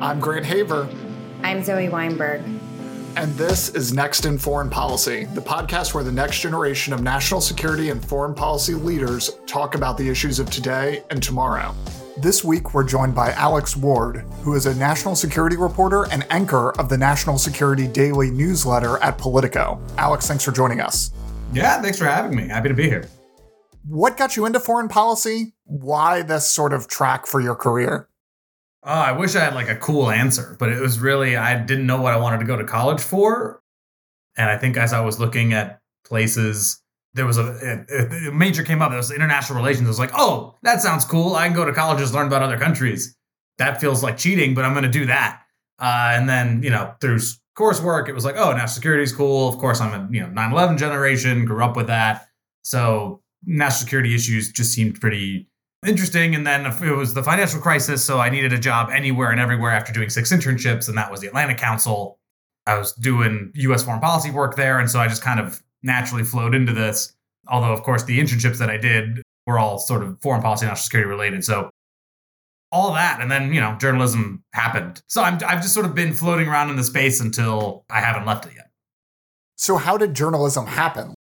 I'm Grant Haver. I'm Zoe Weinberg. And this is Next in Foreign Policy, the podcast where the next generation of national security and foreign policy leaders talk about the issues of today and tomorrow. This week, we're joined by Alex Ward, who is a national security reporter and anchor of the National Security Daily newsletter at Politico. Alex, thanks for joining us. Yeah, thanks for having me. Happy to be here. What got you into foreign policy? Why this sort of track for your career? Oh, I wish I had like a cool answer, but it was really, I didn't know what I wanted to go to college for. And I think as I was looking at places, there was a, a, a major came up. There was international relations. I was like, oh, that sounds cool. I can go to colleges, learn about other countries. That feels like cheating, but I'm going to do that. Uh, and then, you know, through coursework, it was like, oh, national security is cool. Of course, I'm a, you know, 9 11 generation, grew up with that. So national security issues just seemed pretty interesting. And then it was the financial crisis, so I needed a job anywhere and everywhere after doing six internships, and that was the Atlantic Council. I was doing U.S. foreign policy work there, and so I just kind of naturally flowed into this. Although, of course, the internships that I did were all sort of foreign policy, national security related. So all that, and then you know, journalism happened. So I'm, I've just sort of been floating around in the space until I haven't left it yet. So how did journalism happen?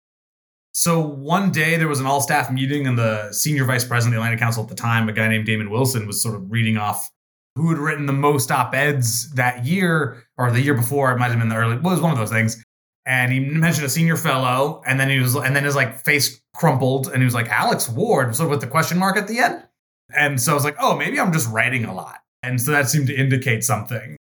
So one day there was an all staff meeting, and the senior vice president of the Atlantic Council at the time, a guy named Damon Wilson, was sort of reading off who had written the most op eds that year or the year before. It might have been the early. Well, it was one of those things. And he mentioned a senior fellow, and then he was, and then his like face crumpled, and he was like Alex Ward, sort of with the question mark at the end. And so I was like, oh, maybe I'm just writing a lot. And so that seemed to indicate something.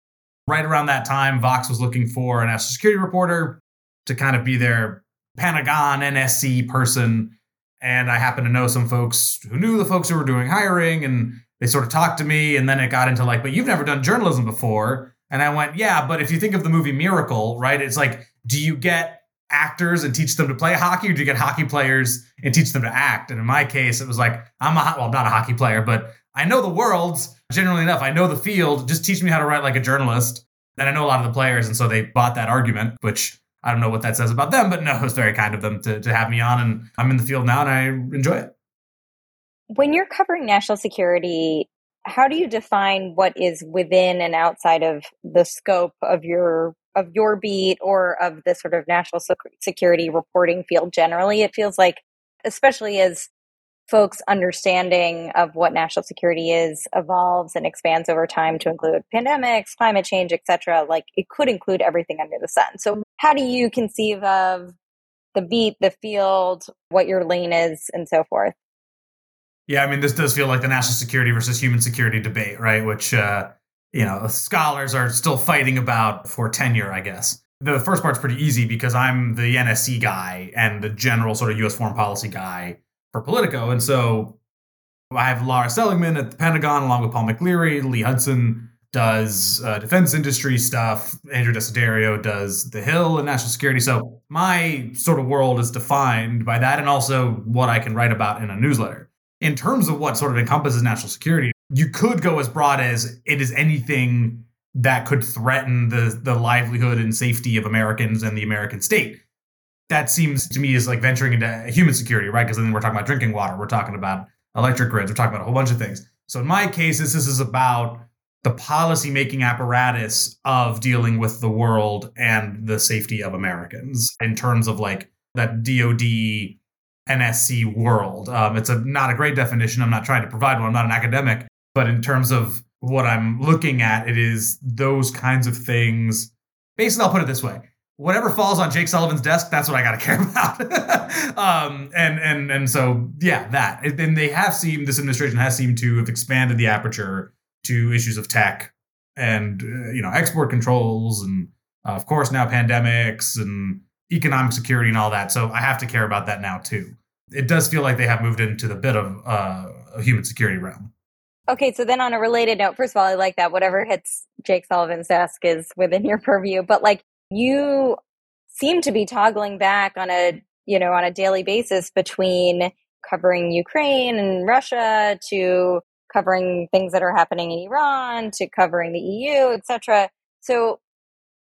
Right around that time, Vox was looking for a national security reporter to kind of be their Pentagon NSC person. And I happened to know some folks who knew the folks who were doing hiring and they sort of talked to me. And then it got into like, but you've never done journalism before. And I went, yeah, but if you think of the movie Miracle, right? It's like, do you get actors and teach them to play hockey or do you get hockey players and teach them to act? And in my case, it was like, I'm a, well, I'm not a hockey player, but I know the world generally enough. I know the field. Just teach me how to write like a journalist. And I know a lot of the players. And so they bought that argument, which I don't know what that says about them, but no, it was very kind of them to, to have me on. And I'm in the field now and I enjoy it. When you're covering national security, how do you define what is within and outside of the scope of your of your beat or of the sort of national security reporting field generally it feels like especially as folks' understanding of what national security is evolves and expands over time to include pandemics, climate change, etc. Like it could include everything under the sun. So, how do you conceive of the beat, the field, what your lane is, and so forth? Yeah, I mean, this does feel like the national security versus human security debate, right? Which, uh, you know, scholars are still fighting about for tenure, I guess. The first part's pretty easy because I'm the NSC guy and the general sort of US foreign policy guy for Politico. And so I have Lara Seligman at the Pentagon along with Paul McCleary. Lee Hudson does uh, defense industry stuff. Andrew Desiderio does the Hill and national security. So my sort of world is defined by that and also what I can write about in a newsletter. In terms of what sort of encompasses national security, you could go as broad as it is anything that could threaten the, the livelihood and safety of Americans and the American state that seems to me is like venturing into human security, right? Because then we're talking about drinking water, we're talking about electric grids, we're talking about a whole bunch of things. So in my case, this, this is about the policy making apparatus of dealing with the world and the safety of Americans in terms of like that DoD NSC world. Um, it's a not a great definition. I'm not trying to provide one. I'm not an academic, but in terms of what I'm looking at, it is those kinds of things. Basically, I'll put it this way: whatever falls on Jake Sullivan's desk, that's what I got to care about. um, and and and so yeah, that. And they have seemed this administration has seemed to have expanded the aperture to issues of tech and uh, you know export controls and uh, of course now pandemics and economic security and all that. So I have to care about that now too. It does feel like they have moved into the bit of uh, a human security realm. Okay, so then on a related note, first of all, I like that whatever hits Jake Sullivan's desk is within your purview. But like you seem to be toggling back on a you know on a daily basis between covering Ukraine and Russia to covering things that are happening in Iran to covering the EU, etc. So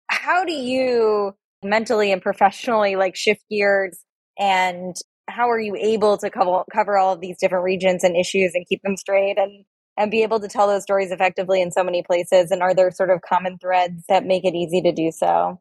how do you mentally and professionally like shift gears and how are you able to cover, cover all of these different regions and issues and keep them straight and and be able to tell those stories effectively in so many places? And are there sort of common threads that make it easy to do so?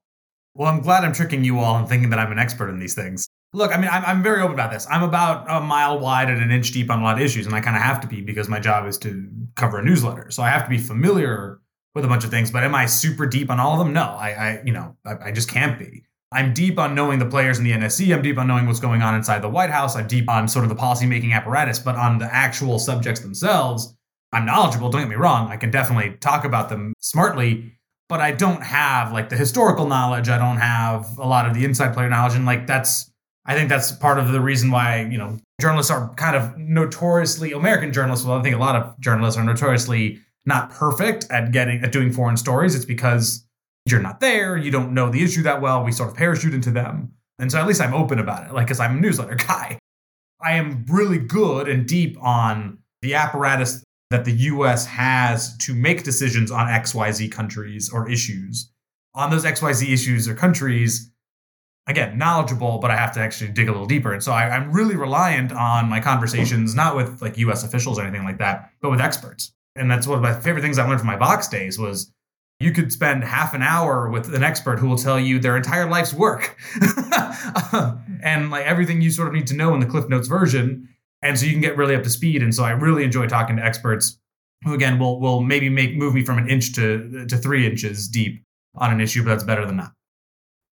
Well, I'm glad I'm tricking you all and thinking that I'm an expert in these things. Look, I mean, I'm, I'm very open about this. I'm about a mile wide and an inch deep on a lot of issues, and I kind of have to be because my job is to cover a newsletter. So I have to be familiar with a bunch of things. But am I super deep on all of them? No, I, I you know, I, I just can't be. I'm deep on knowing the players in the NSC. I'm deep on knowing what's going on inside the White House. I'm deep on sort of the policymaking apparatus. But on the actual subjects themselves, I'm knowledgeable. Don't get me wrong. I can definitely talk about them smartly but I don't have like the historical knowledge. I don't have a lot of the inside player knowledge. And like that's, I think that's part of the reason why, you know, journalists are kind of notoriously, American journalists, well, I think a lot of journalists are notoriously not perfect at getting, at doing foreign stories. It's because you're not there. You don't know the issue that well. We sort of parachute into them. And so at least I'm open about it, like, because I'm a newsletter guy. I am really good and deep on the apparatus that the US has to make decisions on XYZ countries or issues. On those XYZ issues or countries, again, knowledgeable, but I have to actually dig a little deeper. And so I, am really reliant on my conversations, not with like US officials or anything like that, but with experts. And that's one of my favorite things I learned from my Vox days was you could spend half an hour with an expert who will tell you their entire life's work and like everything you sort of need to know in the Cliff Notes version and so you can get really up to speed. And so I really enjoy talking to experts who, again, will will maybe make move me from an inch to to three inches deep on an issue, but that's better than that.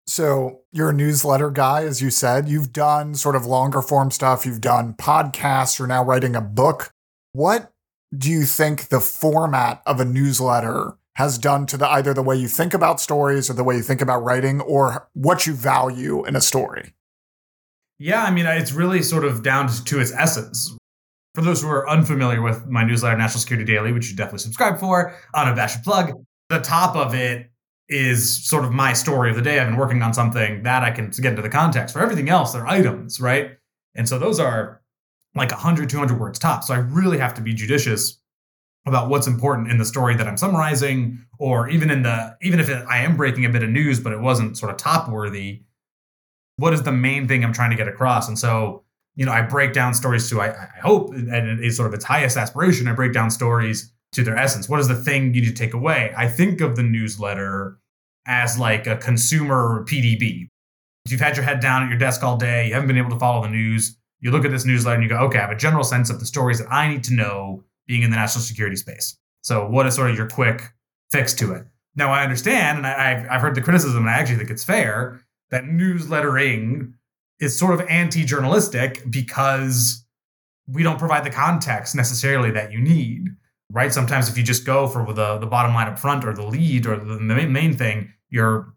So you're a newsletter guy, as you said. You've done sort of longer form stuff. You've done podcasts. You're now writing a book. What do you think the format of a newsletter has done to the either the way you think about stories or the way you think about writing or what you value in a story? Yeah, I mean, it's really sort of down to its essence. For those who are unfamiliar with my newsletter, National Security Daily, which you definitely subscribe for, on a unabashed plug, the top of it is sort of my story of the day. I've been working on something that I can get into the context. For everything else, they're items, right? And so those are like 100, 200 words top. So I really have to be judicious about what's important in the story that I'm summarizing, or even in the even if it, I am breaking a bit of news, but it wasn't sort of top worthy what is the main thing I'm trying to get across? And so, you know, I break down stories to, I, I hope, and it's sort of its highest aspiration, I break down stories to their essence. What is the thing you need to take away? I think of the newsletter as like a consumer PDB. You've had your head down at your desk all day, you haven't been able to follow the news. You look at this newsletter and you go, okay, I have a general sense of the stories that I need to know being in the national security space. So, what is sort of your quick fix to it? Now, I understand, and I, have I've heard the criticism, and I actually think it's fair that newslettering is sort of anti-journalistic because we don't provide the context necessarily that you need right? Sometimes if you just go for the, the bottom line up front or the lead or the main, main thing you're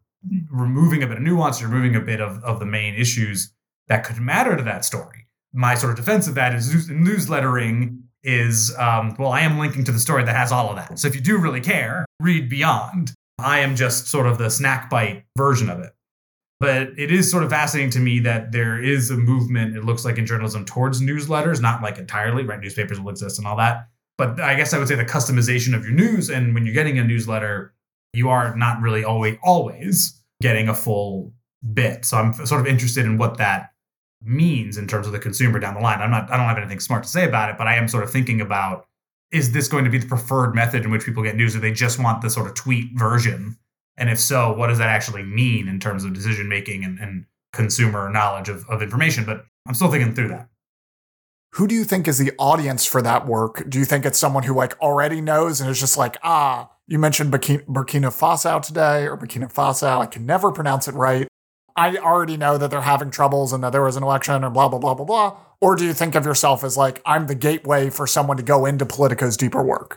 removing a bit of nuance you're removing a bit of, of the main issues that could matter to that story. My sort of defense of that is newslettering is um, well i am linking to the story that has all of that. So if you do really care read beyond. I am just sort of the snack bite version of it but it is sort of fascinating to me that there is a movement, it looks like in journalism, towards newsletters, not like entirely, right? Newspapers will exist and all that. But I guess I would say the customization of your news. And when you're getting a newsletter, you are not really always, always getting a full bit. So I'm sort of interested in what that means in terms of the consumer down the line. I'm not, I don't have anything smart to say about it, but I am sort of thinking about is this going to be the preferred method in which people get news or they just want the sort of tweet version and if so, what does that actually mean in terms of decision making and, and consumer knowledge of, of information? But I'm still thinking through that. Who do you think is the audience for that work? Do you think it's someone who like already knows and is just like, ah, you mentioned Burkina, Burkina Faso today or Burkina Faso. I can never pronounce it right. I already know that they're having troubles and that there was an election or blah, blah, blah, blah, blah. Or do you think of yourself as like, I'm the gateway for someone to go into Politico's deeper work?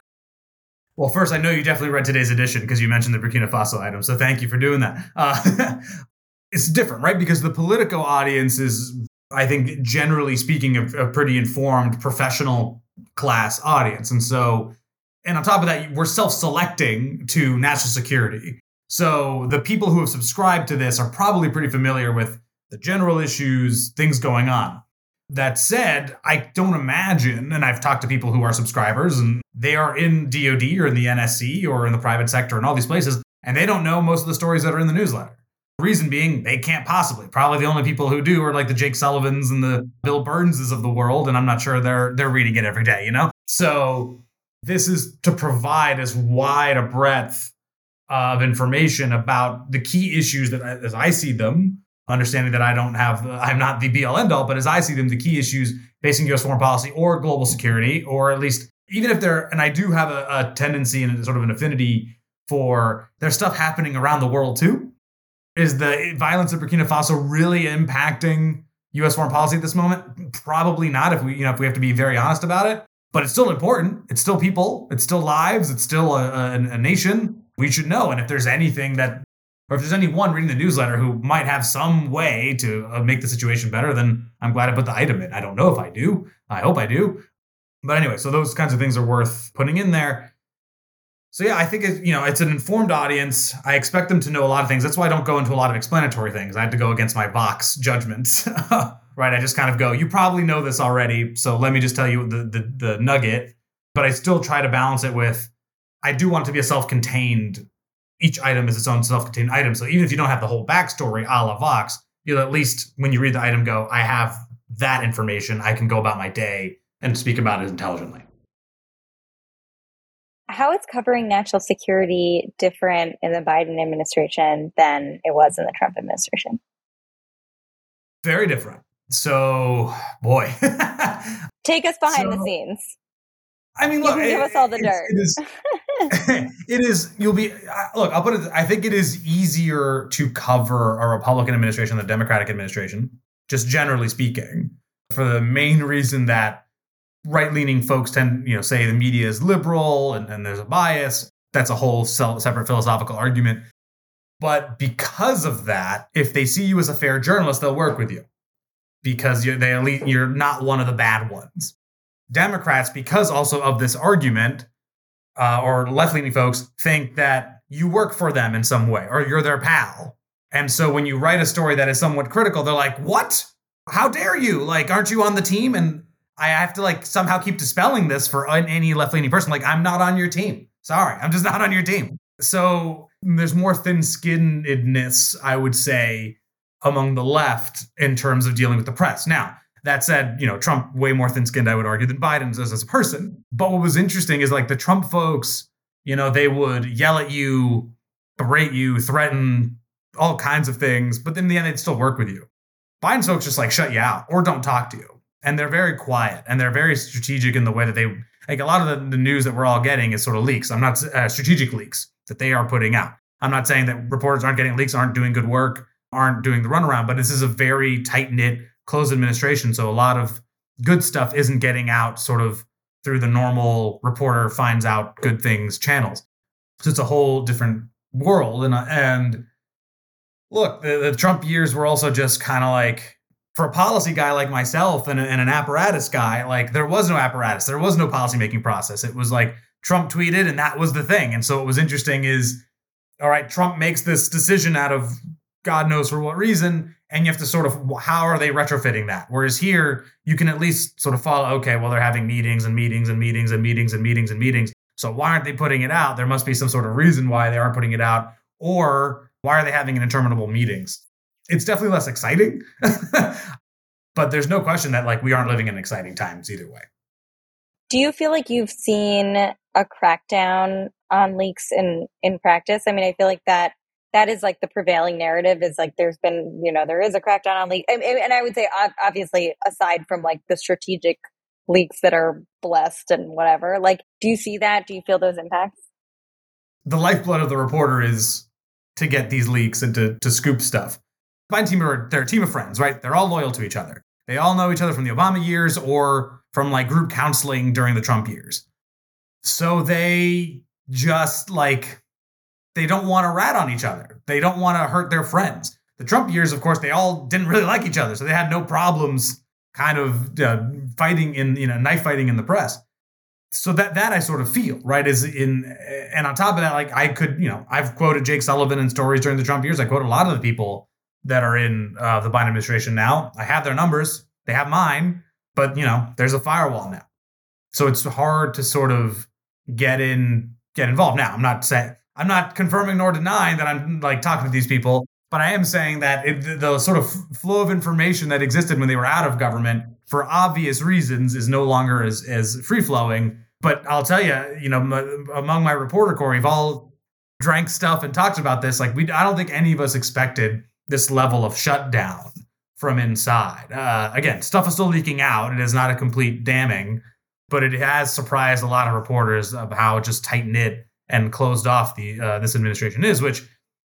Well, first, I know you definitely read today's edition because you mentioned the Burkina Faso item. So thank you for doing that. Uh, it's different, right? Because the Politico audience is, I think, generally speaking, a, a pretty informed professional class audience. And so, and on top of that, we're self selecting to national security. So the people who have subscribed to this are probably pretty familiar with the general issues, things going on. That said, I don't imagine, and I've talked to people who are subscribers and they are in DoD or in the NSC or in the private sector and all these places, and they don't know most of the stories that are in the newsletter. Reason being, they can't possibly. Probably the only people who do are like the Jake Sullivans and the Bill Burnses of the world, and I'm not sure they're they're reading it every day, you know? So this is to provide as wide a breadth of information about the key issues that, as I see them, understanding that I don't have, I'm not the BL end all, but as I see them, the key issues facing U.S. foreign policy or global security, or at least even if they're, and I do have a, a tendency and sort of an affinity for there's stuff happening around the world too. Is the violence in Burkina Faso really impacting U.S. foreign policy at this moment? Probably not. If we, you know, if we have to be very honest about it, but it's still important. It's still people. It's still lives. It's still a, a, a nation. We should know. And if there's anything that, or if there's anyone reading the newsletter who might have some way to uh, make the situation better, then I'm glad I put the item in. I don't know if I do. I hope I do. But anyway, so those kinds of things are worth putting in there. So yeah, I think it, you know it's an informed audience. I expect them to know a lot of things. That's why I don't go into a lot of explanatory things. I had to go against my Vox judgments, right? I just kind of go, you probably know this already, so let me just tell you the, the the nugget. But I still try to balance it with, I do want it to be a self-contained. Each item is its own self-contained item. So even if you don't have the whole backstory, a la Vox, you'll at least when you read the item go, I have that information. I can go about my day and speak about it intelligently how is covering national security different in the Biden administration than it was in the Trump administration? Very different. So, boy. Take us behind so, the scenes. I mean, look, give us all the dirt. It is, it is, you'll be, look, I'll put it, I think it is easier to cover a Republican administration than a Democratic administration, just generally speaking, for the main reason that right leaning folks tend, you know, say the media is liberal and, and there's a bias. That's a whole separate philosophical argument. But because of that, if they see you as a fair journalist, they'll work with you because you're, they, you're not one of the bad ones. Democrats, because also of this argument, uh, or left leaning folks think that you work for them in some way or you're their pal. And so when you write a story that is somewhat critical, they're like, what? How dare you? Like, aren't you on the team? And I have to like somehow keep dispelling this for any left leaning person. Like, I'm not on your team. Sorry, I'm just not on your team. So there's more thin skinnedness, I would say, among the left in terms of dealing with the press. Now, that said, you know, Trump way more thin skinned, I would argue, than Biden as, as a person. But what was interesting is like the Trump folks, you know, they would yell at you, berate you, threaten all kinds of things, but then in the end, they'd still work with you. Biden's folks just like shut you out or don't talk to you and they're very quiet and they're very strategic in the way that they like a lot of the, the news that we're all getting is sort of leaks. I'm not uh, strategic leaks that they are putting out. I'm not saying that reporters aren't getting leaks, aren't doing good work, aren't doing the runaround, but this is a very tight knit, closed administration. So a lot of good stuff isn't getting out sort of through the normal reporter finds out good things channels. So it's a whole different world. And uh, and look, the, the Trump years were also just kind of like for a policy guy like myself and, and, an apparatus guy, like there was no apparatus, there was no policymaking process. It was like Trump tweeted and that was the thing. And so what was interesting is, all right, Trump makes this decision out of God knows for what reason, and you have to sort of how are they retrofitting that? Whereas here, you can at least sort of follow, okay, well, they're having meetings and meetings and meetings and meetings and meetings and meetings. So why aren't they putting it out? There must be some sort of reason why they aren't putting it out. Or why are they having an interminable meetings? it's definitely less exciting. but there's no question that like we aren't living in exciting times either way. Do you feel like you've seen a crackdown on leaks in in practice? I mean, I feel like that that is like the prevailing narrative is like there's been you know there is a crackdown on leaks, and, and I would say obviously aside from like the strategic leaks that are blessed and whatever, like do you see that? Do you feel those impacts? The lifeblood of the reporter is to get these leaks and to to scoop stuff. my team are they're a team of friends, right? They're all loyal to each other. They all know each other from the Obama years or from like group counseling during the Trump years. So they just like they don't want to rat on each other. They don't want to hurt their friends. The Trump years, of course, they all didn't really like each other, so they had no problems kind of uh, fighting in you know knife fighting in the press. So that that I sort of feel right is in and on top of that, like I could you know I've quoted Jake Sullivan in stories during the Trump years. I quote a lot of the people that are in uh, the Biden administration now. I have their numbers, they have mine, but you know, there's a firewall now. So it's hard to sort of get in, get involved. Now, I'm not saying, I'm not confirming nor denying that I'm like talking to these people, but I am saying that it, the, sort of flow of information that existed when they were out of government for obvious reasons is no longer as, as free flowing. But I'll tell you, you know, m- among my reporter corps, we've all drank stuff and talked about this. Like we, I don't think any of us expected this level of shutdown from inside. Uh, again, stuff is still leaking out. It is not a complete damning, but it has surprised a lot of reporters of how just tight knit and closed off the uh, this administration is. Which,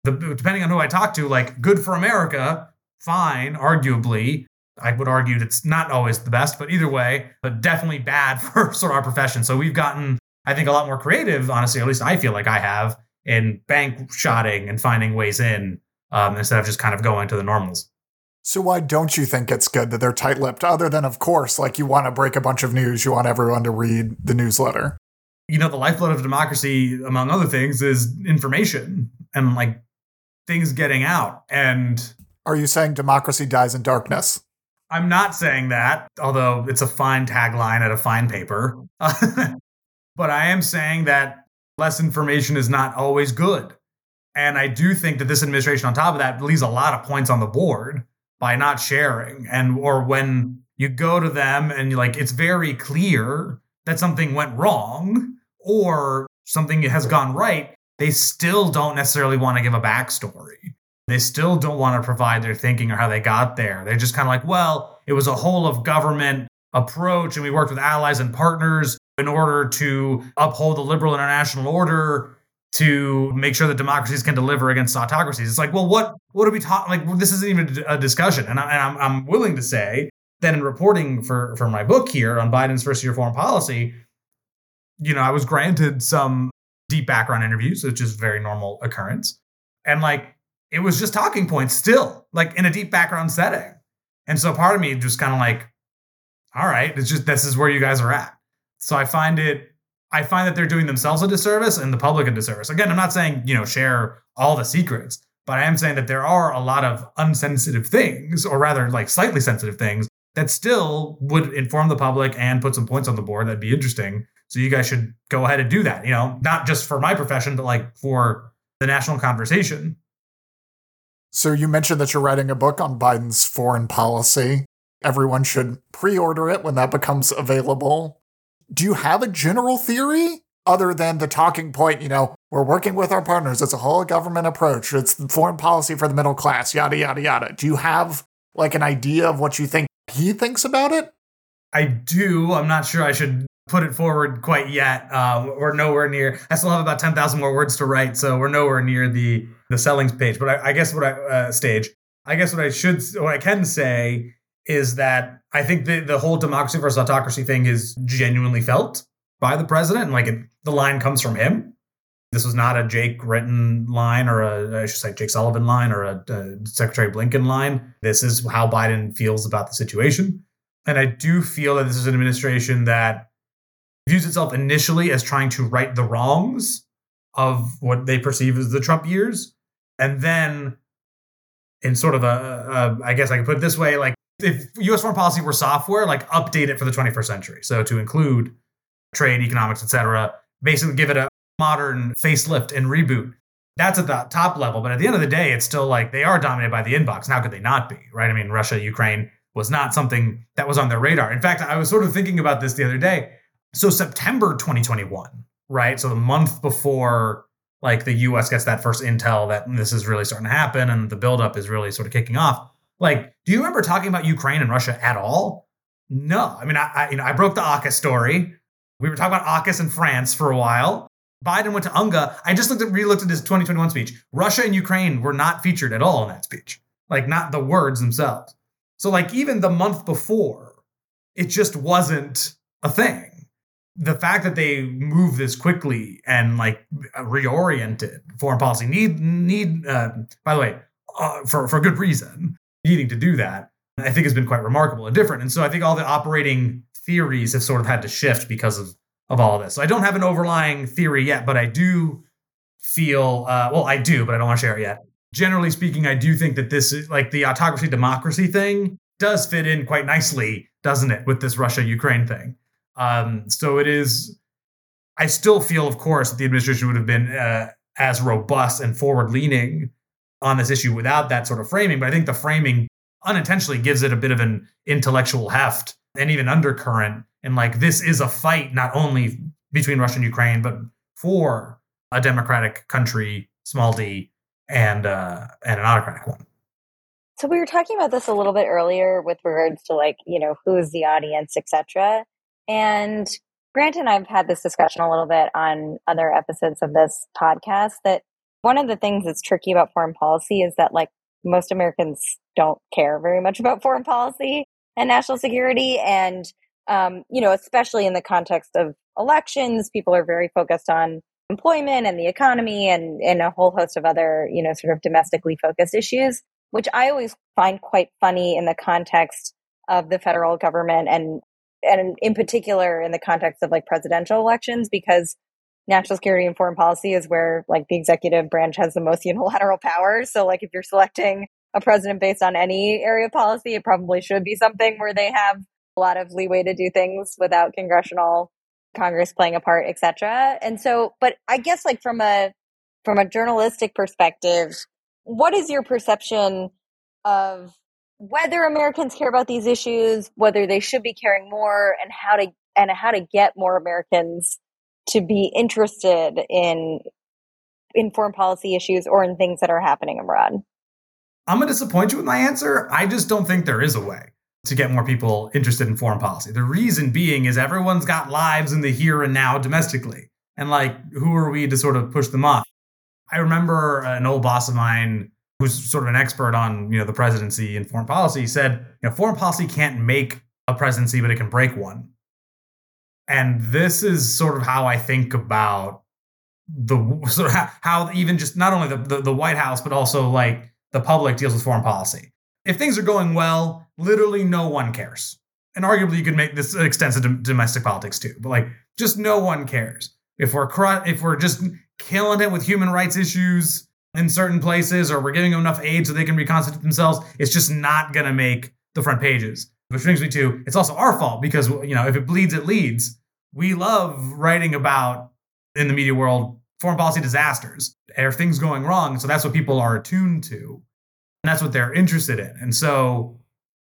the, depending on who I talk to, like good for America, fine, arguably. I would argue it's not always the best, but either way, but definitely bad for sort of our profession. So we've gotten, I think, a lot more creative, honestly, at least I feel like I have, in bank shotting and finding ways in um, instead of just kind of going to the normals. So why don't you think it's good that they're tight-lipped? Other than, of course, like you want to break a bunch of news, you want everyone to read the newsletter. You know, the lifeblood of democracy, among other things, is information and like things getting out. And are you saying democracy dies in darkness? I'm not saying that, although it's a fine tagline at a fine paper. but I am saying that less information is not always good. And I do think that this administration, on top of that, leaves a lot of points on the board by not sharing. And or when you go to them and like, it's very clear that something went wrong or something has gone right, they still don't necessarily want to give a backstory. They still don't want to provide their thinking or how they got there. They're just kind of like, well, it was a whole of government approach, and we worked with allies and partners in order to uphold the liberal international order to make sure that democracies can deliver against autocracies. It's like, well, what what are we talking? Like, well, this isn't even a discussion. And, I, am I'm, I'm willing to say that in reporting for for my book here on Biden's first year foreign policy, you know, I was granted some deep background interviews, which is very normal occurrence, and like it was just talking points still, like in a deep background setting. And so part of me just kind of like, all right, it's just this is where you guys are at. So I find it I find that they're doing themselves a disservice and the public a disservice. Again, I'm not saying, you know, share all the secrets, but I am saying that there are a lot of unsensitive things, or rather, like slightly sensitive things, that still would inform the public and put some points on the board that'd be interesting. So you guys should go ahead and do that, you know, not just for my profession, but like for the national conversation. So you mentioned that you're writing a book on Biden's foreign policy. Everyone should pre order it when that becomes available do you have a general theory other than the talking point, you know, we're working with our partners, it's a whole government approach, it's foreign policy for the middle class, yada, yada, yada. Do you have like an idea of what you think he thinks about it? I do. I'm not sure I should put it forward quite yet. Uh, we're nowhere near. I still have about ten thousand more words to write, so we're nowhere near the the sellings page. But I, I guess what I uh, stage. I guess what I should, what I can say is that I think the, the whole democracy versus autocracy thing is genuinely felt by the president. And like it, the line comes from him. This was not a Jake written line or a, I should say, Jake Sullivan line or a, a Secretary Blinken line. This is how Biden feels about the situation. And I do feel that this is an administration that views itself initially as trying to right the wrongs of what they perceive as the Trump years. And then in sort of a, a I guess I could put it this way, like if US foreign policy were software, like update it for the 21st century. So to include trade, economics, etc. Basically give it a modern facelift and reboot. That's at the top level. But at the end of the day, it's still like they are dominated by the inbox. And how could they not be? Right? I mean, Russia, Ukraine was not something that was on their radar. In fact, I was sort of thinking about this the other day. So September 2021, right? So the month before like the US gets that first intel that this is really starting to happen and the buildup is really sort of kicking off like, do you remember talking about Ukraine and Russia at all? No. I mean, I, I you know I broke the AUKUS story. We were talking about AUKUS in France for a while. Biden went to UNGA. I just looked at re-looked at his 2021 speech. Russia and Ukraine were not featured at all in that speech. Like not the words themselves. So like even the month before, it just wasn't a thing. The fact that they moved this quickly and like reoriented foreign policy need need uh, by the way uh, for for good reason needing to do that, I think has been quite remarkable and different. And so I think all the operating theories have sort of had to shift because of of all of this. So I don't have an overlying theory yet, but I do feel uh, well, I do, but I don't want to share it yet. Generally speaking, I do think that this is like the autocracy democracy thing does fit in quite nicely, doesn't it, with this Russia Ukraine thing? Um, so it is. I still feel, of course, that the administration would have been uh, as robust and forward leaning on this issue without that sort of framing. But I think the framing unintentionally gives it a bit of an intellectual heft and even undercurrent. And like, this is a fight not only between Russia and Ukraine, but for a democratic country, small d, and uh, and an autocratic one. So we were talking about this a little bit earlier with regards to like you know who's the audience, etc. And Grant and I've had this discussion a little bit on other episodes of this podcast. That one of the things that's tricky about foreign policy is that like most Americans don't care very much about foreign policy and national security, and um, you know especially in the context of elections, people are very focused on employment and the economy and, and a whole host of other, you know, sort of domestically focused issues, which I always find quite funny in the context of the federal government and and in particular in the context of like presidential elections because national security and foreign policy is where like the executive branch has the most unilateral power. So like if you're selecting a president based on any area of policy it probably should be something where they have a lot of leeway to do things without congressional Congress playing a part, etc. And so, but I guess like from a from a journalistic perspective, what is your perception of whether Americans care about these issues, whether they should be caring more, and how to and how to get more Americans to be interested in in foreign policy issues or in things that are happening abroad? I'm going to disappoint you with my answer. I just don't think there is a way to get more people interested in foreign policy. The reason being is everyone's got lives in the here and now domestically. And like, who are we to sort of push them off? I remember an old boss of mine who's sort of an expert on, you know, the presidency and foreign policy said, you know, foreign policy can't make a presidency, but it can break one. And this is sort of how I think about the sort of how, how even just not only the, the, the White House, but also like the public deals with foreign policy if things are going well, literally no one cares. And arguably, you could make this extensive to domestic politics too. But like, just no one cares if we're if we're just killing it with human rights issues in certain places, or we're giving them enough aid so they can reconstitute themselves. It's just not gonna make the front pages. Which brings me to it's also our fault because you know if it bleeds, it leads. We love writing about in the media world foreign policy disasters. Are things going wrong? So that's what people are attuned to. And that's what they're interested in. And so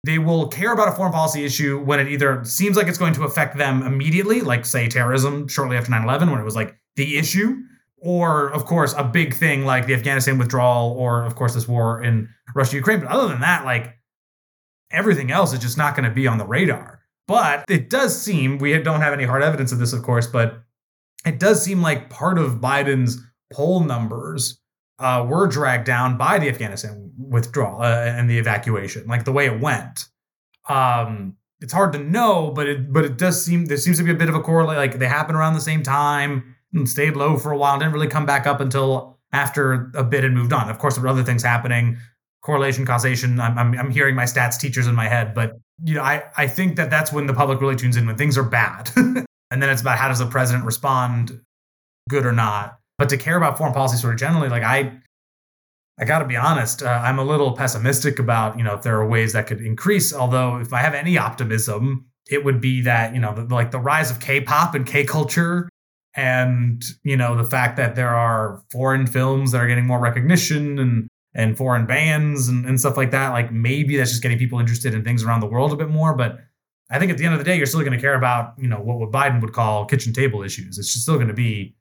they will care about a foreign policy issue when it either seems like it's going to affect them immediately, like, say, terrorism shortly after 9 11, when it was like the issue, or, of course, a big thing like the Afghanistan withdrawal, or, of course, this war in Russia Ukraine. But other than that, like, everything else is just not going to be on the radar. But it does seem, we don't have any hard evidence of this, of course, but it does seem like part of Biden's poll numbers uh, were dragged down by the Afghanistan withdrawal uh, and the evacuation, like the way it went. Um, it's hard to know, but it but it does seem there seems to be a bit of a correlate. Like they happened around the same time and stayed low for a while, didn't really come back up until after a bit had moved on. Of course, there were other things happening, correlation, causation. I'm, I'm, I'm hearing my stats teachers in my head, but you know, I I think that that's when the public really tunes in when things are bad, and then it's about how does the president respond, good or not. But to care about foreign policy sort of generally, like I, I got to be honest, uh, I'm a little pessimistic about you know if there are ways that could increase. Although if I have any optimism, it would be that you know the, like the rise of K-pop and K-culture, and you know the fact that there are foreign films that are getting more recognition and and foreign bands and, and stuff like that. Like maybe that's just getting people interested in things around the world a bit more. But I think at the end of the day, you're still going to care about you know what, what Biden would call kitchen table issues. It's just still going to be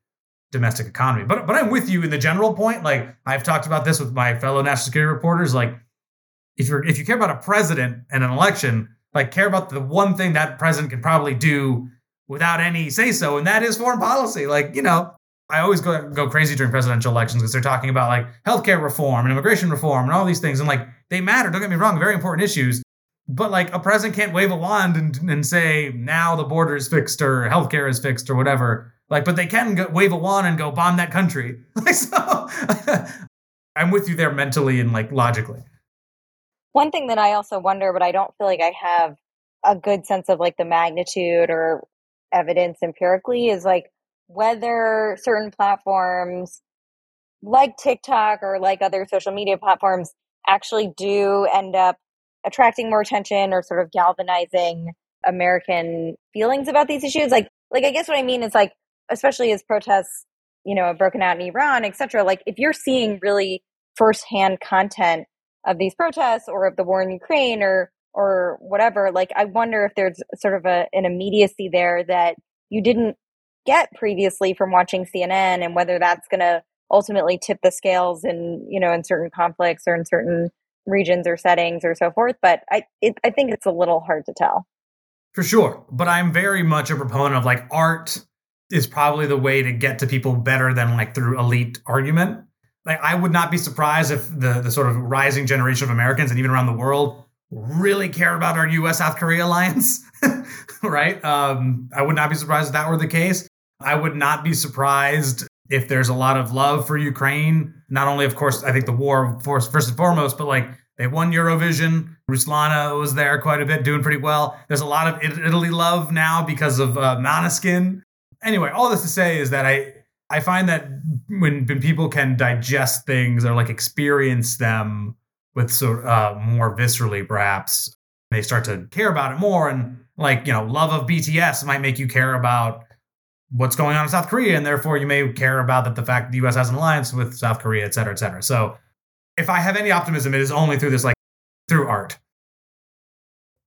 domestic economy. But but I'm with you in the general point. Like I've talked about this with my fellow national security reporters. Like if you're if you care about a president and an election, like care about the one thing that president can probably do without any say so, and that is foreign policy. Like you know. I always go go crazy during presidential elections because they're talking about like healthcare reform and immigration reform and all these things, and like they matter. Don't get me wrong, very important issues. But like a president can't wave a wand and, and say now the border is fixed or healthcare is fixed or whatever like, but they can go, wave a wand and go bomb that country. Like, so I'm with you there mentally and like logically. One thing that I also wonder, but I don't feel like I have a good sense of like the magnitude or evidence empirically, is like whether certain platforms like TikTok or like other social media platforms actually do end up attracting more attention or sort of galvanizing American feelings about these issues. Like, like I guess what I mean is like especially as protests, you know, have broken out in Iran, et cetera, like if you're seeing really firsthand content of these protests or of the war in Ukraine or or whatever, like I wonder if there's sort of a, an immediacy there that you didn't get previously from watching CNN and whether that's going to ultimately tip the scales in, you know, in certain conflicts or in certain regions or settings or so forth. But I, it, I think it's a little hard to tell. For sure. But I'm very much a proponent of like art is probably the way to get to people better than like through elite argument. Like I would not be surprised if the the sort of rising generation of Americans and even around the world really care about our U.S. South Korea alliance, right? Um, I would not be surprised if that were the case. I would not be surprised if there's a lot of love for Ukraine. Not only, of course, I think the war, first and foremost, but like they won Eurovision. Ruslana was there quite a bit, doing pretty well. There's a lot of Italy love now because of uh, Måneskin. Anyway, all this to say is that I I find that when, when people can digest things or like experience them with sort uh, more viscerally, perhaps they start to care about it more. And like you know, love of BTS might make you care about what's going on in South Korea, and therefore you may care about that the fact that the U.S. has an alliance with South Korea, et cetera, et cetera. So if I have any optimism, it is only through this like through art.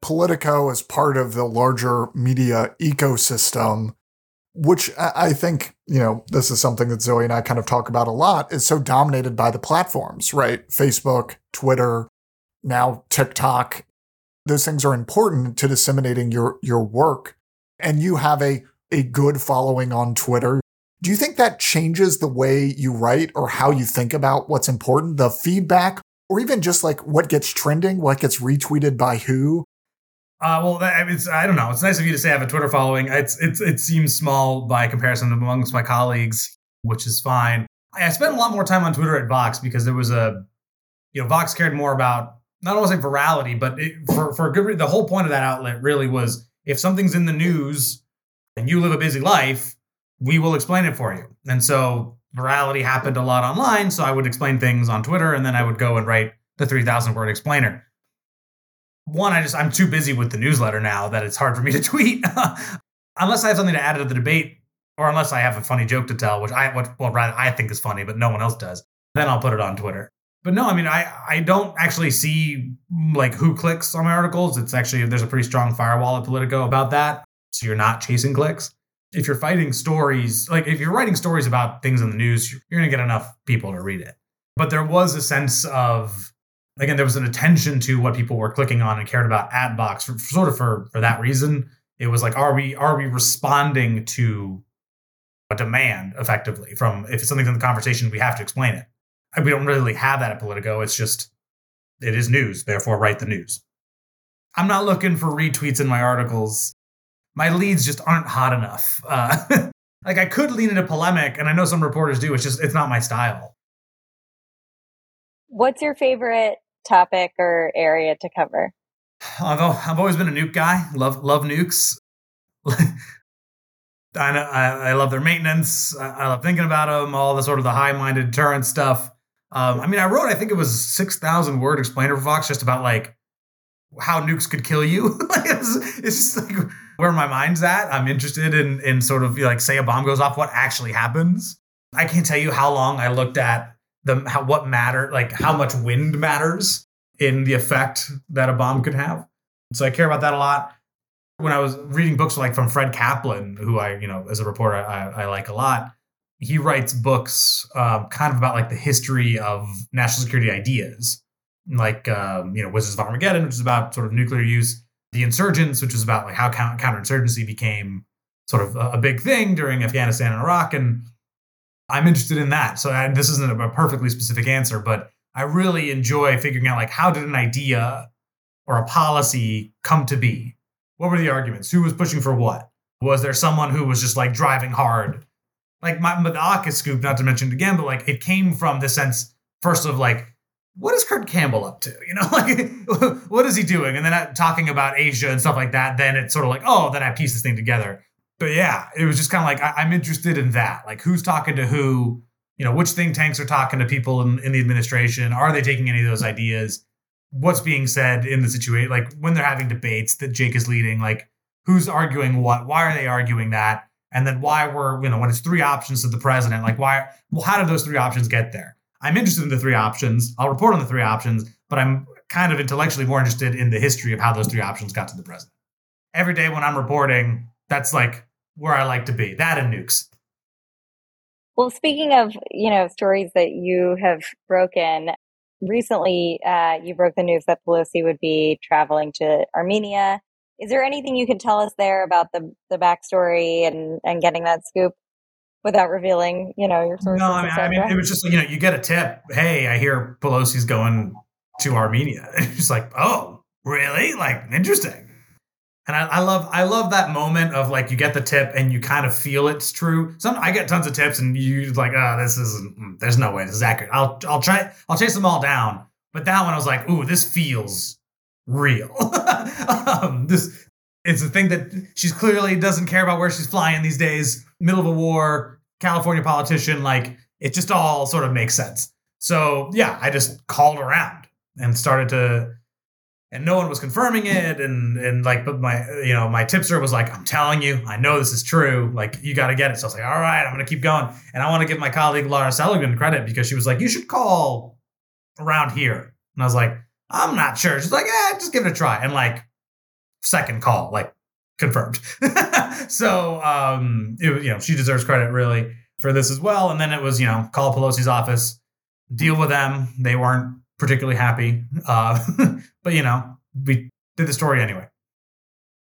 Politico is part of the larger media ecosystem, which I think, you know, this is something that Zoe and I kind of talk about a lot, is so dominated by the platforms, right? Facebook, Twitter, now TikTok. Those things are important to disseminating your your work. And you have a a good following on Twitter. Do you think that changes the way you write or how you think about what's important? The feedback, or even just like what gets trending, what gets retweeted by who? Uh, well, that, it's, I don't know. It's nice of you to say I have a Twitter following. It's, it's, it seems small by comparison amongst my colleagues, which is fine. I, I spent a lot more time on Twitter at Vox because there was a, you know, Vox cared more about not only virality, but it, for for a good. The whole point of that outlet really was if something's in the news and you live a busy life, we will explain it for you. And so virality happened a lot online. So I would explain things on Twitter and then I would go and write the 3000 word explainer. One, I just, I'm too busy with the newsletter now that it's hard for me to tweet. unless I have something to add to the debate or unless I have a funny joke to tell, which I, well, rather I think is funny, but no one else does, then I'll put it on Twitter. But no, I mean, I, I don't actually see like who clicks on my articles. It's actually, there's a pretty strong firewall at Politico about that. So you're not chasing clicks if you're fighting stories, like if you're writing stories about things in the news, you're going to get enough people to read it. But there was a sense of, again, there was an attention to what people were clicking on and cared about at Vox, for, sort of for for that reason. It was like, are we are we responding to a demand effectively from if it's something's in the conversation, we have to explain it. We don't really have that at Politico. It's just it is news, therefore write the news. I'm not looking for retweets in my articles my leads just aren't hot enough. Uh, like I could lean into polemic, and I know some reporters do. It's just it's not my style. What's your favorite topic or area to cover? I've I've always been a nuke guy. Love love nukes. I, know, I, I love their maintenance. I, I, love thinking about them. All the sort of the high minded deterrent stuff. Um, I mean, I wrote I think it was six thousand word explainer for Vox just about like how nukes could kill you. it's, it's, just like where my mind's at. I'm interested in in sort of like say a bomb goes off, what actually happens. I can't tell you how long I looked at the how, what matter like how much wind matters in the effect that a bomb could have. So I care about that a lot. When I was reading books like from Fred Kaplan, who I you know as a reporter I, I like a lot, he writes books um, kind of about like the history of national security ideas like um, you know Wizards of Armageddon, which is about sort of nuclear use, The Insurgents, which is about like how counterinsurgency became sort of a, a big thing during Afghanistan and Iraq, and I'm interested in that. So I, this isn't a perfectly specific answer, but I really enjoy figuring out like how did an idea or a policy come to be? What were the arguments? Who was pushing for what? Was there someone who was just like driving hard? Like my, AUKUS scoop, not to mention it again, but like it came from the sense first of like what is Kurt Campbell up to? You know, like what is he doing? And then talking about Asia and stuff like that, then it's sort of like, oh, then I piece this thing together. But yeah, it was just kind of like I, am interested in that. Like who's talking to who? You know, which think tanks are talking to people in, in the administration? Are they taking any of those ideas? What's being said in the situation? Like when they're having debates that Jake is leading, like who's arguing what? Why are they arguing that? And then why were, you know, when it's three options to the president, like why, well, how did those three options get there? I'm interested in the three options. I'll report on the three options, but I'm kind of intellectually more interested in the history of how those three options got to the president. Every day when I'm reporting, that's like where I like to be. That and nukes. Well, speaking of, you know, stories that you have broken, recently uh, you broke the news that Pelosi would be traveling to Armenia. Is there anything you can tell us there about the the backstory and and getting that scoop without revealing, you know, your sources? No, I mean, I mean, it was just you know, you get a tip. Hey, I hear Pelosi's going to Armenia. It's like, oh, really? Like, interesting. And I, I, love I love that moment of like you get the tip and you kind of feel it's true. Some I get tons of tips and you like, oh, this is mm, there's no way this is accurate. I'll I'll try I'll chase them all down. But that one I was like, ooh, this feels real. um, this it's a thing that she's clearly doesn't care about where she's flying these days. Middle of a war, California politician, like it just all sort of makes sense. So yeah, I just called around and started to and no one was confirming it and and like but my you know my tipster was like i'm telling you i know this is true like you got to get it. So i was like all right i'm gonna keep going. And i want to give my colleague laura seligman credit because she was like you should call around here. And i was like i'm not sure. She's like yeah just give it a try. And like second call like confirmed. So um it, you know she deserves credit really for this as well. And then it was you know call pelosi's office deal with them. They weren't particularly happy. Uh, but you know, we did the story anyway.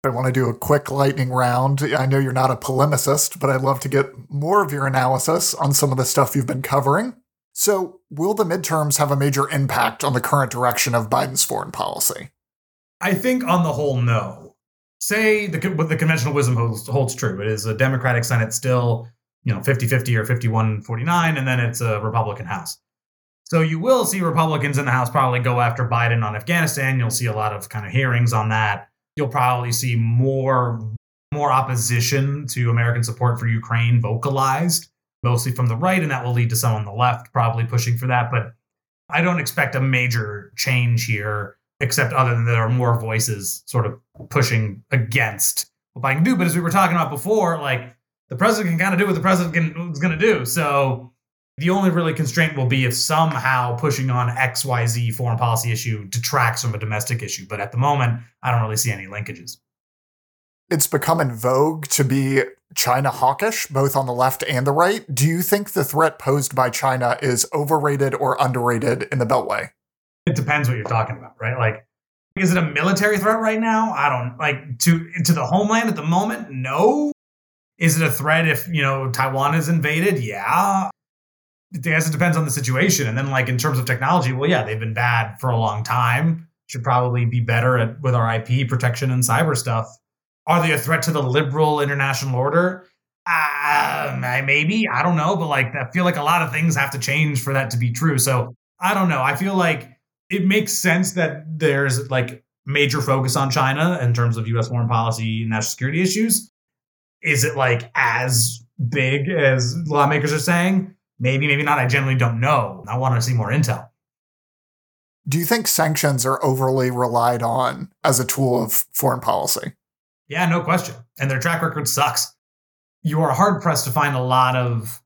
I want to do a quick lightning round. I know you're not a polemicist, but I'd love to get more of your analysis on some of the stuff you've been covering. So, will the midterms have a major impact on the current direction of Biden's foreign policy? I think, on the whole, no. Say the, the conventional wisdom holds, holds true. It is a Democratic Senate still, you know, 50 50 or 51 49, and then it's a Republican House. So you will see Republicans in the House probably go after Biden on Afghanistan. You'll see a lot of kind of hearings on that. You'll probably see more more opposition to American support for Ukraine vocalized, mostly from the right, and that will lead to some on the left probably pushing for that. But I don't expect a major change here, except other than there are more voices sort of pushing against what Biden can do. But as we were talking about before, like the president can kind of do what the president can, is going to do. So the only really constraint will be if somehow pushing on XYZ foreign policy issue detracts from a domestic issue. But at the moment, I don't really see any linkages. It's become in vogue to be China hawkish, both on the left and the right. Do you think the threat posed by China is overrated or underrated in the Beltway? It depends what you're talking about, right? Like, is it a military threat right now? I don't like to to the homeland at the moment. No. Is it a threat if you know Taiwan is invaded? Yeah I guess it depends on the situation. And then, like in terms of technology, well, yeah, they've been bad for a long time. Should probably be better at with our IP protection and cyber stuff. Are they a threat to the liberal international order? Uh, maybe I don't know, but like I feel like a lot of things have to change for that to be true. So I don't know. I feel like it makes sense that there's like major focus on China in terms of U.S. foreign policy and national security issues. Is it like as big as lawmakers are saying? Maybe, maybe not. I generally don't know. I want to see more intel. Do you think sanctions are overly relied on as a tool of foreign policy? Yeah, no question. And their track record sucks. You are hard pressed to find a lot of.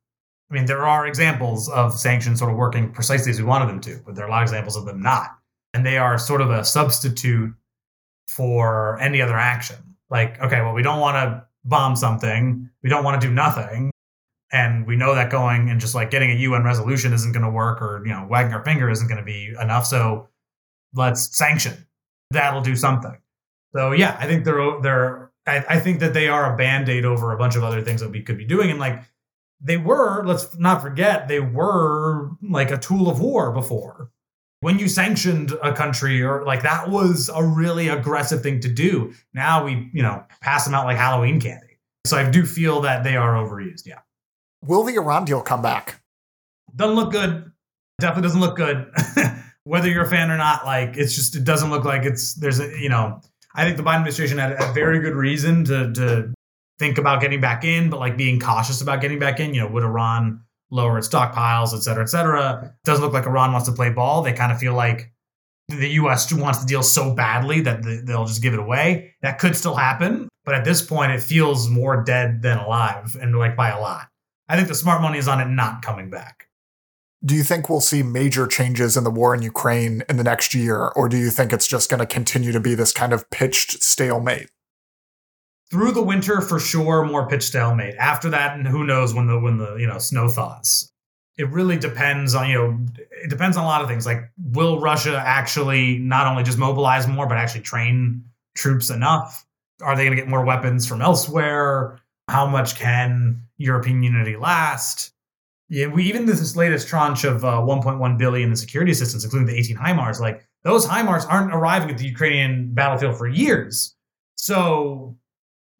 I mean, there are examples of sanctions sort of working precisely as we wanted them to, but there are a lot of examples of them not. And they are sort of a substitute for any other action. Like, okay, well, we don't want to bomb something, we don't want to do nothing and we know that going and just like getting a UN resolution isn't going to work, or you know, wagging our finger isn't going to be enough. So let's sanction. That'll do something. So yeah, I think they're they're. I, I think that they are a band aid over a bunch of other things that we could be doing, and like they were. Let's not forget they were like a tool of war before. When you sanctioned a country, or like that was a really aggressive thing to do. Now we, you know, pass them out like Halloween candy. So I do feel that they are overused. Yeah. Will the Iran deal come back? Doesn't look good. Definitely doesn't look good. Whether you're a fan or not, like it's just it doesn't look like it's there's a you know I think the Biden administration had a very good reason to to think about getting back in, but like being cautious about getting back in. You know, would Iran lower its stockpiles, et cetera, et cetera? Doesn't look like Iran wants to play ball. They kind of feel like the U.S. wants the deal so badly that they'll just give it away. That could still happen, but at this point, it feels more dead than alive, and like by a lot. I think the smart money is on it not coming back. Do you think we'll see major changes in the war in Ukraine in the next year, or do you think it's just going to continue to be this kind of pitched stalemate? through the winter for sure more pitch stalemate. After that and who knows when the when the you know snow thaws. It really depends on you know it depends on a lot of things. Like will russia actually not only just mobilize more but actually train troops enough? Are they going to get more weapons from elsewhere? How much can european unity last yeah we even this latest tranche of uh, 1.1 billion in security assistance including the 18 HIMARS like those HIMARS aren't arriving at the ukrainian battlefield for years so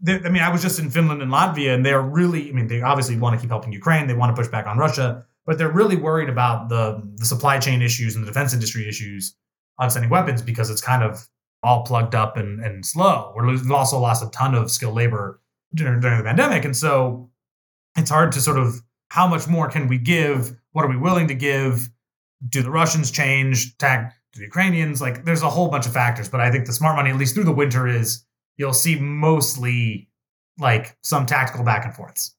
I mean, I was just in Finland and Latvia, and they're really, I mean, they obviously want to keep helping Ukraine. They want to push back on Russia, but they're really worried about the, the supply chain issues and the defense industry issues on sending weapons because it's kind of all plugged up and, and slow. We're we've also lost a ton of skilled labor during, during the pandemic. And so it's hard to sort of how much more can we give? What are we willing to give? Do the Russians change? Tag to the Ukrainians? Like there's a whole bunch of factors, but I think the smart money, at least through the winter, is you'll see mostly like some tactical back and forths.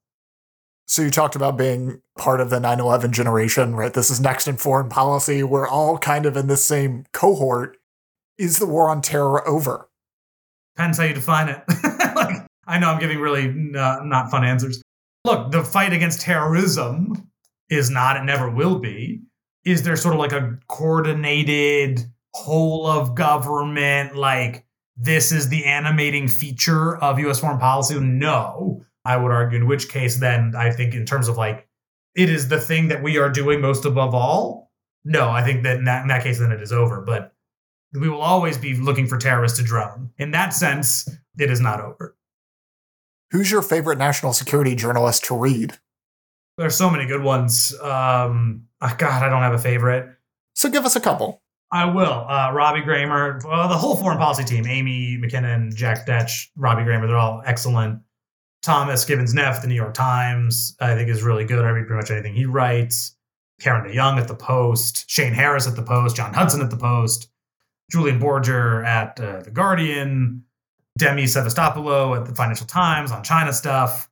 So you talked about being part of the 9/11 generation, right? This is next in foreign policy. We're all kind of in the same cohort. Is the war on terror over? Depends how you define it. like, I know I'm giving really uh, not fun answers. Look, the fight against terrorism is not and never will be. Is there sort of like a coordinated whole of government like this is the animating feature of US foreign policy? No, I would argue, in which case, then I think, in terms of like, it is the thing that we are doing most above all. No, I think that in that, in that case, then it is over. But we will always be looking for terrorists to drone. In that sense, it is not over. Who's your favorite national security journalist to read? There's so many good ones. Um, oh God, I don't have a favorite. So give us a couple. I will. Uh, Robbie Gramer, well, the whole foreign policy team, Amy Mackinnon, Jack Detch, Robbie Gramer, they're all excellent. Thomas Gibbons Neff, the New York Times, I think is really good. I read pretty much anything he writes. Karen DeYoung at the Post, Shane Harris at the Post, John Hudson at the Post, Julian Borger at uh, the Guardian, Demi Sevastopoulos at the Financial Times on China stuff.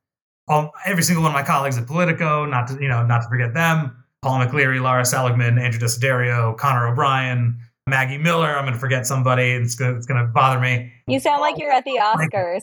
Um, every single one of my colleagues at Politico, not to you know, not to forget them. Paul McCleary, Lara Seligman, Andrew Desiderio, Connor O'Brien, Maggie Miller. I'm going to forget somebody. It's going it's to bother me. You sound like you're at the Oscars.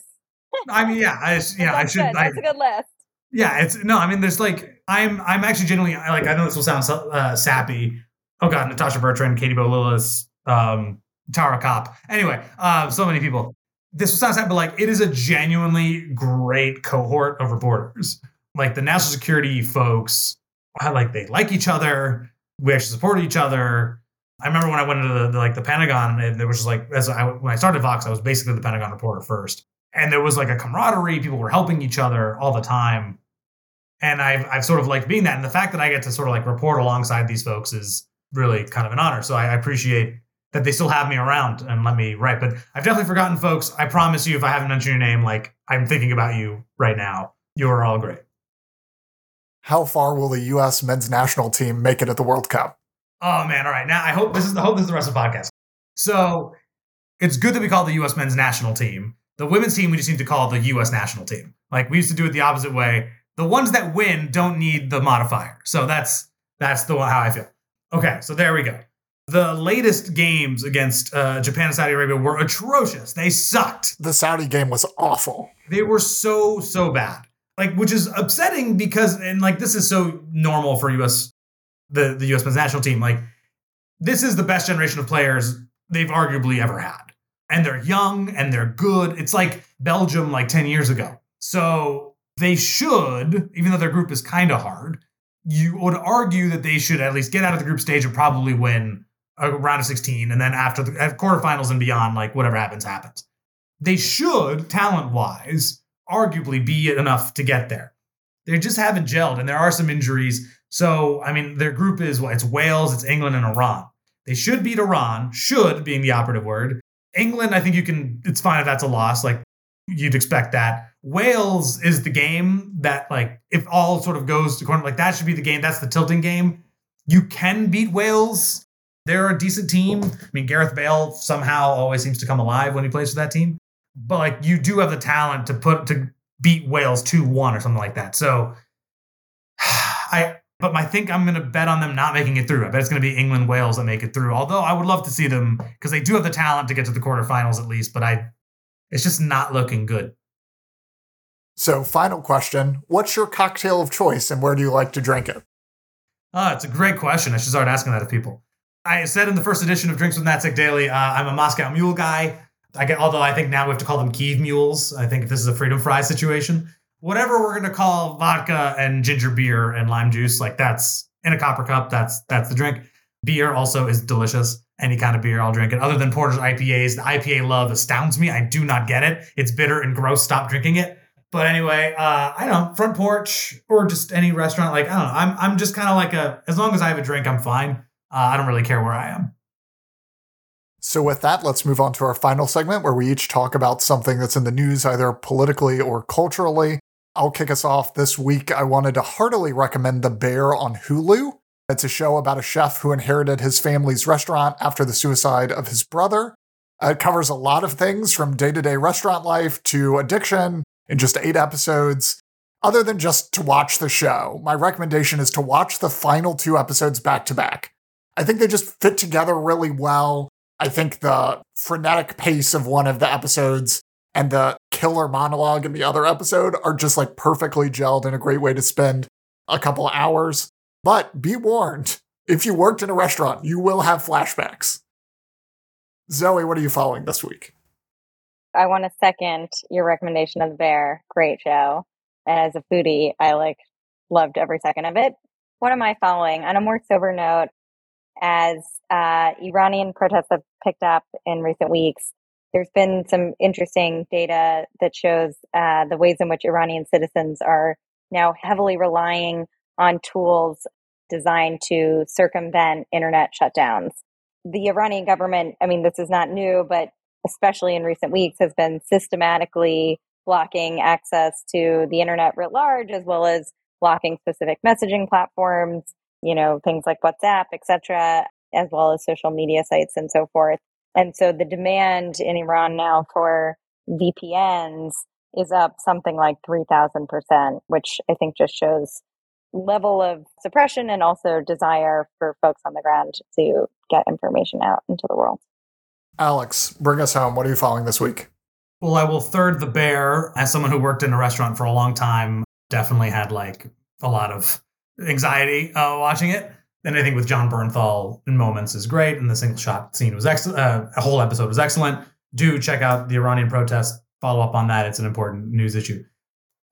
I mean, yeah, I, yeah, I should. Good. That's I, a good list. Yeah, it's no. I mean, there's like I'm I'm actually genuinely like I know this will sound uh, sappy. Oh God, Natasha Bertrand, Katie Bo um, Tara Copp. Anyway, uh, so many people. This will sound sappy, but like it is a genuinely great cohort of reporters. Like the national security folks like they like each other. We actually support each other. I remember when I went into the, the like the Pentagon, and there was just like as I when I started Vox, I was basically the Pentagon reporter first, and there was like a camaraderie. People were helping each other all the time, and I've I've sort of liked being that. And the fact that I get to sort of like report alongside these folks is really kind of an honor. So I, I appreciate that they still have me around and let me write. But I've definitely forgotten folks. I promise you, if I haven't mentioned your name, like I'm thinking about you right now. You are all great how far will the U.S. men's national team make it at the World Cup? Oh man! All right, now I hope this is the hope this is the rest of the podcast. So it's good that we call the U.S. men's national team. The women's team we just need to call the U.S. national team. Like we used to do it the opposite way. The ones that win don't need the modifier. So that's that's the how I feel. Okay, so there we go. The latest games against uh, Japan and Saudi Arabia were atrocious. They sucked. The Saudi game was awful. They were so so bad like which is upsetting because and like this is so normal for us the the US men's national team like this is the best generation of players they've arguably ever had and they're young and they're good it's like Belgium like 10 years ago so they should even though their group is kind of hard you would argue that they should at least get out of the group stage and probably win a round of 16 and then after the quarterfinals and beyond like whatever happens happens they should talent wise arguably be enough to get there. They just haven't gelled, and there are some injuries. So, I mean, their group is what? It's Wales, it's England, and Iran. They should beat Iran, should being the operative word. England, I think you can, it's fine if that's a loss. Like, you'd expect that. Wales is the game that, like, if all sort of goes to corner, like, that should be the game. That's the tilting game. You can beat Wales. They're a decent team. I mean, Gareth Bale somehow always seems to come alive when he plays for that team but like you do have the talent to put to beat Wales 2-1 or something like that. So I but I think I'm going to bet on them not making it through. I bet it's going to be England Wales that make it through. Although I would love to see them because they do have the talent to get to the quarterfinals at least, but I it's just not looking good. So, final question What's your cocktail of choice and where do you like to drink it? Oh, it's a great question. I should start asking that of people. I said in the first edition of Drinks with NatSec Daily, uh, I'm a Moscow Mule guy. I get, although I think now we have to call them Kiev Mules. I think this is a Freedom Fry situation, whatever we're gonna call vodka and ginger beer and lime juice, like that's in a copper cup. That's that's the drink. Beer also is delicious. Any kind of beer, I'll drink it. Other than porters, IPAs, the IPA love astounds me. I do not get it. It's bitter and gross. Stop drinking it. But anyway, uh, I don't know, front porch or just any restaurant. Like I don't know. I'm I'm just kind of like a. As long as I have a drink, I'm fine. Uh, I don't really care where I am. So, with that, let's move on to our final segment where we each talk about something that's in the news, either politically or culturally. I'll kick us off this week. I wanted to heartily recommend The Bear on Hulu. It's a show about a chef who inherited his family's restaurant after the suicide of his brother. It covers a lot of things from day to day restaurant life to addiction in just eight episodes. Other than just to watch the show, my recommendation is to watch the final two episodes back to back. I think they just fit together really well. I think the frenetic pace of one of the episodes and the killer monologue in the other episode are just like perfectly gelled and a great way to spend a couple hours. But be warned if you worked in a restaurant, you will have flashbacks. Zoe, what are you following this week? I want to second your recommendation of the bear. Great show. And as a foodie, I like loved every second of it. What am I following? On a more sober note, as uh, Iranian protests have picked up in recent weeks, there's been some interesting data that shows uh, the ways in which Iranian citizens are now heavily relying on tools designed to circumvent internet shutdowns. The Iranian government, I mean, this is not new, but especially in recent weeks, has been systematically blocking access to the internet writ large, as well as blocking specific messaging platforms, you know, things like WhatsApp, etc., as well as social media sites and so forth. And so the demand in Iran now for VPNs is up something like 3000%, which I think just shows level of suppression and also desire for folks on the ground to get information out into the world. Alex, bring us home. What are you following this week? Well, I will third the bear. As someone who worked in a restaurant for a long time, definitely had like a lot of anxiety uh, watching it. And I think with Jon Bernthal in moments is great, and the single shot scene was excellent. Uh, a whole episode was excellent. Do check out the Iranian protest. Follow up on that. It's an important news issue.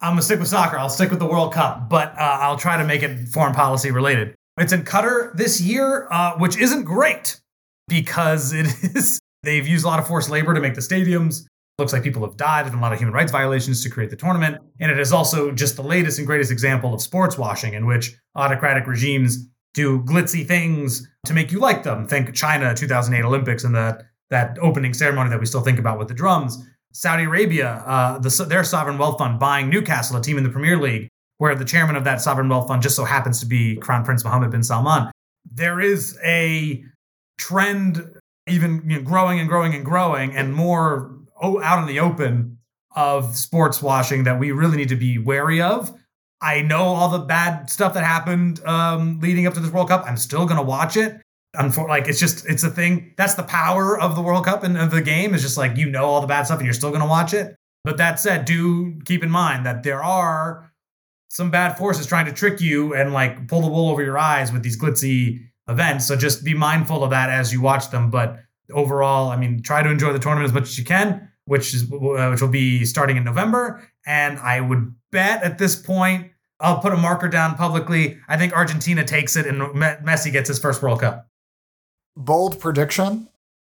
I'm gonna stick with soccer. I'll stick with the World Cup, but uh, I'll try to make it foreign policy related. It's in Qatar this year, uh, which isn't great because it is. They've used a lot of forced labor to make the stadiums. Looks like people have died and a lot of human rights violations to create the tournament. And it is also just the latest and greatest example of sports washing, in which autocratic regimes do glitzy things to make you like them. Think China 2008 Olympics and the that opening ceremony that we still think about with the drums. Saudi Arabia, uh, the, their sovereign wealth fund buying Newcastle, a team in the Premier League, where the chairman of that sovereign wealth fund just so happens to be Crown Prince Mohammed bin Salman. There is a trend, even you know, growing and growing and growing, and more out in the open of sports washing that we really need to be wary of. I know all the bad stuff that happened um, leading up to this World Cup. I'm still going to watch it. Unfor- like it's just it's a thing. That's the power of the World Cup and of the game is just like you know all the bad stuff and you're still going to watch it. But that said, do keep in mind that there are some bad forces trying to trick you and like pull the wool over your eyes with these glitzy events. So just be mindful of that as you watch them. But overall, I mean, try to enjoy the tournament as much as you can, which is which will be starting in November. And I would bet at this point, I'll put a marker down publicly. I think Argentina takes it and Messi gets his first World Cup. Bold prediction.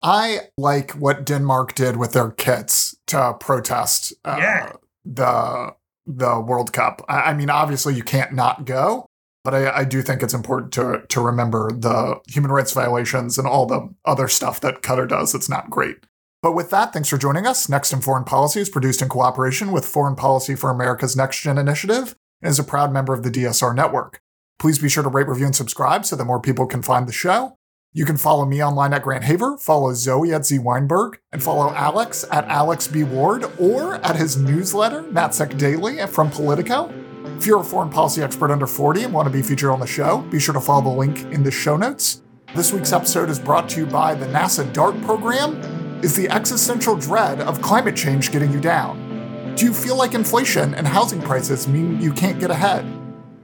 I like what Denmark did with their kits to protest uh, yeah. the the World Cup. I, I, mean, obviously you can't not go, but I, I do think it's important to to remember the human rights violations and all the other stuff that Qatar does. It's not great. But with that, thanks for joining us. Next in Foreign Policy is produced in cooperation with Foreign Policy for America's Next Gen Initiative and is a proud member of the DSR network. Please be sure to rate, review, and subscribe so that more people can find the show. You can follow me online at Grant Haver, follow Zoe at Z Weinberg, and follow Alex at Alex B. Ward or at his newsletter, NatSec Daily from Politico. If you're a foreign policy expert under 40 and want to be featured on the show, be sure to follow the link in the show notes. This week's episode is brought to you by the NASA DART program. Is the existential dread of climate change getting you down? Do you feel like inflation and housing prices mean you can't get ahead?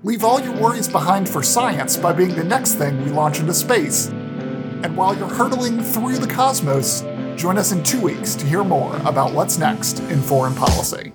Leave all your worries behind for science by being the next thing we launch into space. And while you're hurtling through the cosmos, join us in two weeks to hear more about what's next in foreign policy.